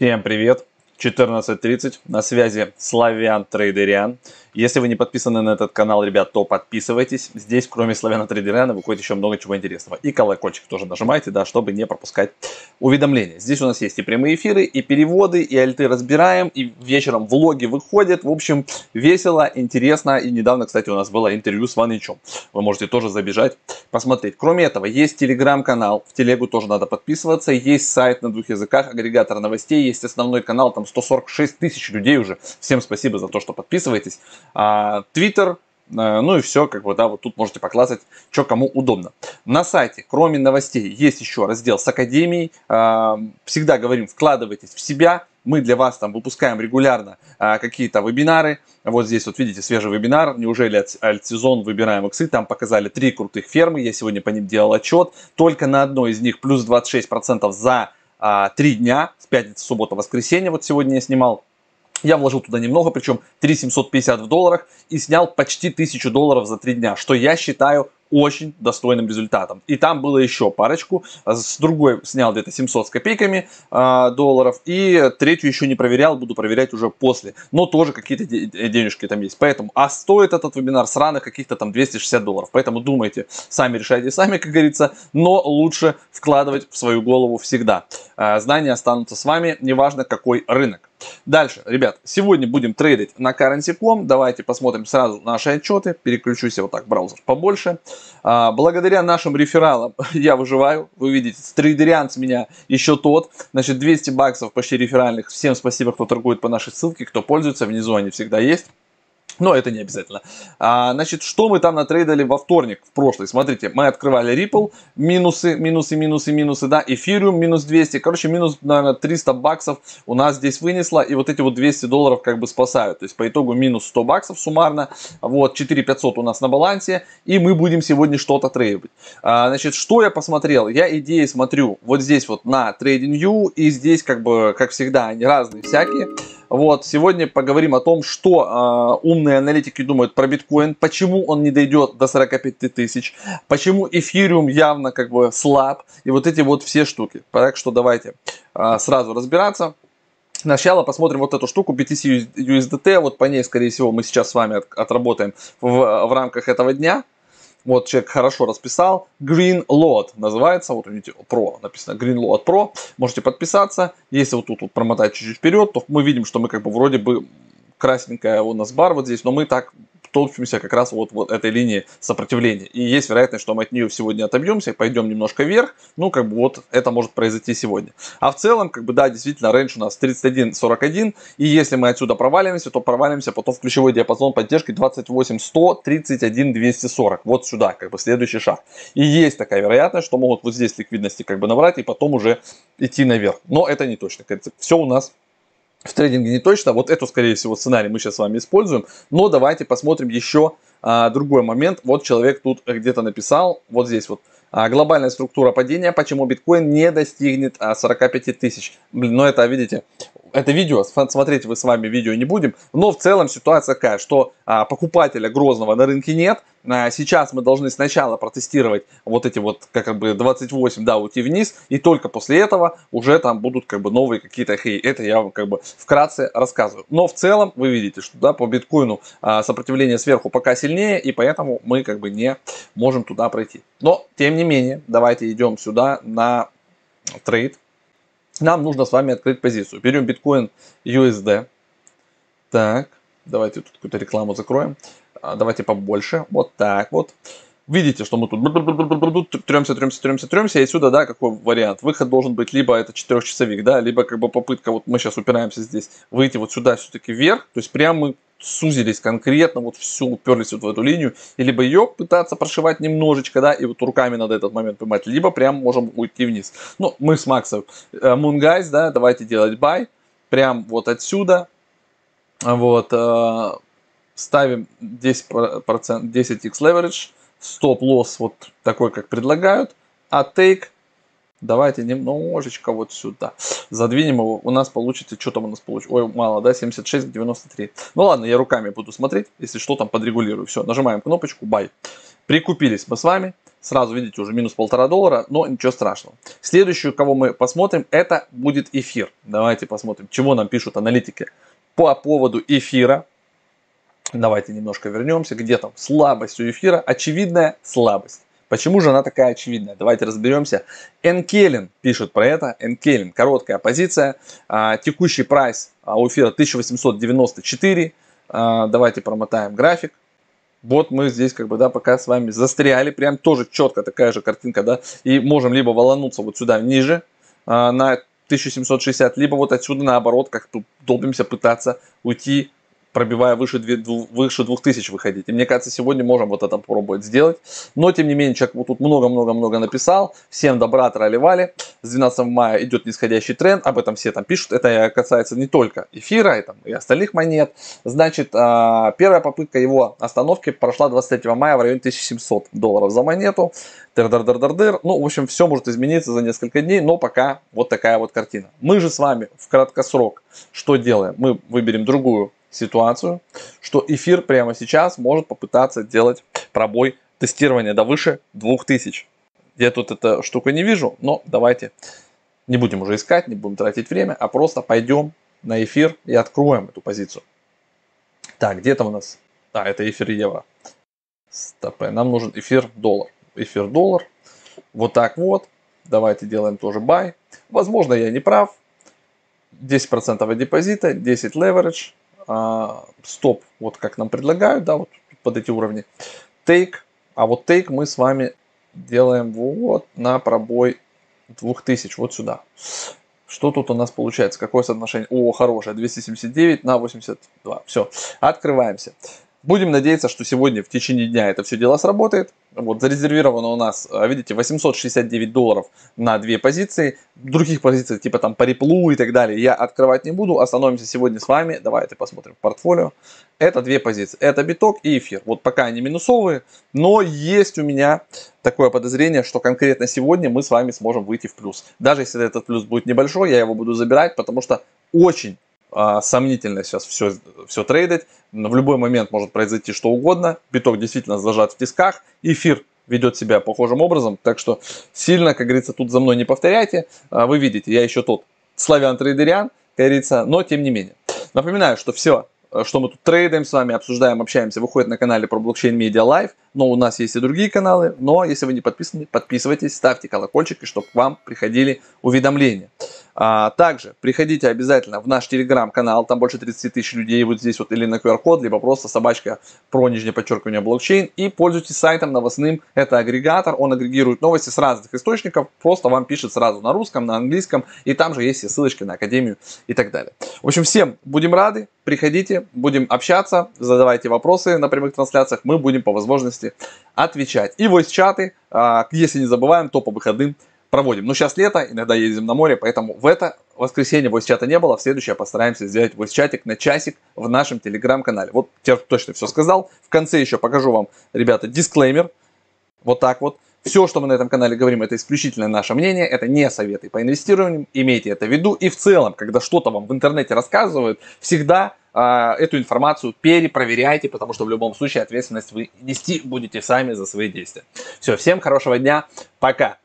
Всем привет! 14.30, на связи Славян Трейдериан. Если вы не подписаны на этот канал, ребят, то подписывайтесь. Здесь, кроме Славяна Трейдериана, выходит еще много чего интересного. И колокольчик тоже нажимайте, да, чтобы не пропускать уведомления. Здесь у нас есть и прямые эфиры, и переводы, и альты разбираем, и вечером влоги выходят. В общем, весело, интересно. И недавно, кстати, у нас было интервью с Ванычом. Вы можете тоже забежать, посмотреть. Кроме этого, есть телеграм-канал. В телегу тоже надо подписываться. Есть сайт на двух языках, агрегатор новостей. Есть основной канал, там 146 тысяч людей уже. Всем спасибо за то, что подписываетесь. Твиттер, а, ну и все, как бы, да, вот тут можете поклассать, что кому удобно. На сайте, кроме новостей, есть еще раздел с академией. А, всегда говорим, вкладывайтесь в себя. Мы для вас там выпускаем регулярно а, какие-то вебинары. Вот здесь вот видите свежий вебинар. Неужели альт-сезон выбираем иксы? Там показали три крутых фермы. Я сегодня по ним делал отчет. Только на одной из них плюс 26% за три дня. С пятницы, суббота, воскресенье. Вот сегодня я снимал я вложил туда немного, причем 3750 в долларах и снял почти 1000 долларов за 3 дня, что я считаю очень достойным результатом. И там было еще парочку. С другой снял где-то 700 с копейками э, долларов. И третью еще не проверял, буду проверять уже после. Но тоже какие-то денежки там есть. Поэтому, а стоит этот вебинар сраных каких-то там 260 долларов. Поэтому думайте, сами решайте сами, как говорится. Но лучше вкладывать в свою голову всегда. Э, знания останутся с вами, неважно какой рынок. Дальше, ребят, сегодня будем трейдить на currency.com. Давайте посмотрим сразу наши отчеты. Переключусь вот так браузер побольше. А, благодаря нашим рефералам я выживаю. Вы видите, с меня еще тот. Значит, 200 баксов почти реферальных. Всем спасибо, кто торгует по нашей ссылке, кто пользуется. Внизу они всегда есть. Но это не обязательно. А, значит, что мы там натрейдали во вторник, в прошлый? Смотрите, мы открывали Ripple, минусы, минусы, минусы, минусы, да, Ethereum минус 200, короче, минус, наверное, 300 баксов у нас здесь вынесло, и вот эти вот 200 долларов как бы спасают. То есть по итогу минус 100 баксов суммарно, вот, 4500 у нас на балансе, и мы будем сегодня что-то трейдить. А, значит, что я посмотрел? Я идеи смотрю вот здесь вот на TradingView, и здесь как бы, как всегда, они разные всякие. Вот, сегодня поговорим о том, что э, умные аналитики думают про биткоин, почему он не дойдет до 45 тысяч, почему эфириум явно как бы слаб, и вот эти вот все штуки. Так что давайте э, сразу разбираться. Сначала посмотрим вот эту штуку BTC USDT, вот по ней, скорее всего, мы сейчас с вами от, отработаем в, в рамках этого дня. Вот человек хорошо расписал. Green Lot называется. Вот видите, Pro написано. Green Lot Pro. Можете подписаться. Если вот тут вот промотать чуть-чуть вперед, то мы видим, что мы как бы вроде бы красненькая у нас бар вот здесь, но мы так топчемся как раз вот, вот этой линии сопротивления. И есть вероятность, что мы от нее сегодня отобьемся, пойдем немножко вверх. Ну, как бы вот это может произойти сегодня. А в целом, как бы да, действительно, рейндж у нас 31.41. И если мы отсюда провалимся, то провалимся потом в ключевой диапазон поддержки 28.100, 31.240. Вот сюда, как бы следующий шаг. И есть такая вероятность, что могут вот здесь ликвидности как бы набрать и потом уже идти наверх. Но это не точно. Все у нас в трейдинге не точно. Вот эту, скорее всего, сценарий мы сейчас с вами используем. Но давайте посмотрим еще а, другой момент. Вот человек тут где-то написал, вот здесь вот, а, глобальная структура падения, почему биткоин не достигнет а, 45 тысяч. Блин, ну это, видите, это видео, смотреть вы с вами видео не будем, но в целом ситуация такая, что а, покупателя грозного на рынке нет, а, сейчас мы должны сначала протестировать вот эти вот как бы 28, да, уйти вниз, и только после этого уже там будут как бы новые какие-то хей. Это я вам как бы вкратце рассказываю. Но в целом вы видите, что да, по биткоину а, сопротивление сверху пока сильнее, и поэтому мы как бы не можем туда пройти. Но, тем не менее, давайте идем сюда на трейд нам нужно с вами открыть позицию. Берем биткоин USD. Так, давайте тут какую-то рекламу закроем. А, давайте побольше. Вот так вот. Видите, что мы тут тремся, тремся, тремся, тремся, и отсюда, да, какой вариант? Выход должен быть либо это четырехчасовик, да, либо как бы попытка, вот мы сейчас упираемся здесь, выйти вот сюда все-таки вверх, то есть прямо мы сузились конкретно, вот все уперлись вот в эту линию, и либо ее пытаться прошивать немножечко, да, и вот руками надо этот момент поймать, либо прям можем уйти вниз. Ну, мы с Максом э, Moon да, давайте делать buy, прям вот отсюда, вот, э, ставим 10%, 10x leverage, стоп-лосс вот такой, как предлагают, а take Давайте немножечко вот сюда. Задвинем его. У нас получится, что там у нас получится? Ой, мало, да, 76 к 93. Ну ладно, я руками буду смотреть. Если что, там подрегулирую. Все, нажимаем кнопочку buy. Прикупились мы с вами. Сразу видите уже минус полтора доллара, но ничего страшного. Следующую, кого мы посмотрим, это будет эфир. Давайте посмотрим, чего нам пишут аналитики по поводу эфира. Давайте немножко вернемся. Где там слабость у эфира? Очевидная слабость. Почему же она такая очевидная? Давайте разберемся. Энкелин пишет про это. Энкелин, короткая позиция. А, текущий прайс а, у эфира 1894. А, давайте промотаем график. Вот мы здесь как бы, да, пока с вами застряли, прям тоже четко такая же картинка, да, и можем либо волонуться вот сюда ниже, на 1760, либо вот отсюда наоборот, как тут долбимся пытаться уйти пробивая выше, 2, выше 2000 выходить. И мне кажется, сегодня можем вот это попробовать сделать. Но, тем не менее, человек вот тут много-много-много написал. Всем добра, тролливали. С 12 мая идет нисходящий тренд. Об этом все там пишут. Это касается не только эфира и, там, и остальных монет. Значит, а, первая попытка его остановки прошла 23 мая в районе 1700 долларов за монету. Дыр-дыр-дыр-дыр-дыр. Ну, в общем, все может измениться за несколько дней, но пока вот такая вот картина. Мы же с вами в краткосрок что делаем? Мы выберем другую ситуацию, что эфир прямо сейчас может попытаться делать пробой тестирования до выше 2000. Я тут эта штука не вижу, но давайте не будем уже искать, не будем тратить время, а просто пойдем на эфир и откроем эту позицию. Так, где там у нас? А, это эфир евро. Стоп, нам нужен эфир доллар. Эфир доллар. Вот так вот. Давайте делаем тоже buy. Возможно, я не прав. 10% депозита, 10 leverage, стоп, вот как нам предлагают, да, вот под эти уровни. Take, а вот take мы с вами делаем вот на пробой 2000, вот сюда. Что тут у нас получается? Какое соотношение? О, хорошее, 279 на 82. Все, открываемся. Будем надеяться, что сегодня в течение дня это все дело сработает. Вот зарезервировано у нас, а, видите, 869 долларов на две позиции. Других позиций, типа там по риплу и так далее, я открывать не буду. Остановимся сегодня с вами. Давайте посмотрим портфолио. Это две позиции. Это биток и эфир. Вот пока они минусовые, но есть у меня такое подозрение, что конкретно сегодня мы с вами сможем выйти в плюс. Даже если этот плюс будет небольшой, я его буду забирать, потому что очень сомнительно сейчас все, все трейдить. В любой момент может произойти что угодно. Биток действительно зажат в тисках. Эфир ведет себя похожим образом. Так что сильно, как говорится, тут за мной не повторяйте. А, вы видите, я еще тот славян трейдериан, как говорится, но тем не менее. Напоминаю, что все Э, что мы тут трейдаем с вами, обсуждаем, общаемся, выходит на канале про блокчейн Media Live, но у нас есть и другие каналы, но если вы не подписаны, подписывайтесь, ставьте колокольчик, и чтобы к вам приходили уведомления. А, также приходите обязательно в наш телеграм-канал, там больше 30 тысяч людей, вот здесь вот или на QR-код, либо просто собачка про нижнее подчеркивание блокчейн, и пользуйтесь сайтом новостным, это агрегатор, он агрегирует новости с разных источников, просто вам пишет сразу на русском, на английском, и там же есть все ссылочки на академию и так далее. В общем, всем будем рады, приходите, будем общаться, задавайте вопросы на прямых трансляциях, мы будем по возможности отвечать. И voice-чаты, а, если не забываем, то по выходным проводим. Но сейчас лето, иногда ездим на море, поэтому в это воскресенье voice-чата не было, в следующее постараемся сделать voice-чатик на часик в нашем телеграм-канале. Вот теперь точно все сказал. В конце еще покажу вам, ребята, дисклеймер. Вот так вот. Все, что мы на этом канале говорим, это исключительно наше мнение, это не советы по инвестированию, имейте это в виду. И в целом, когда что-то вам в интернете рассказывают, всегда э, эту информацию перепроверяйте, потому что в любом случае ответственность вы нести будете сами за свои действия. Все, всем хорошего дня, пока!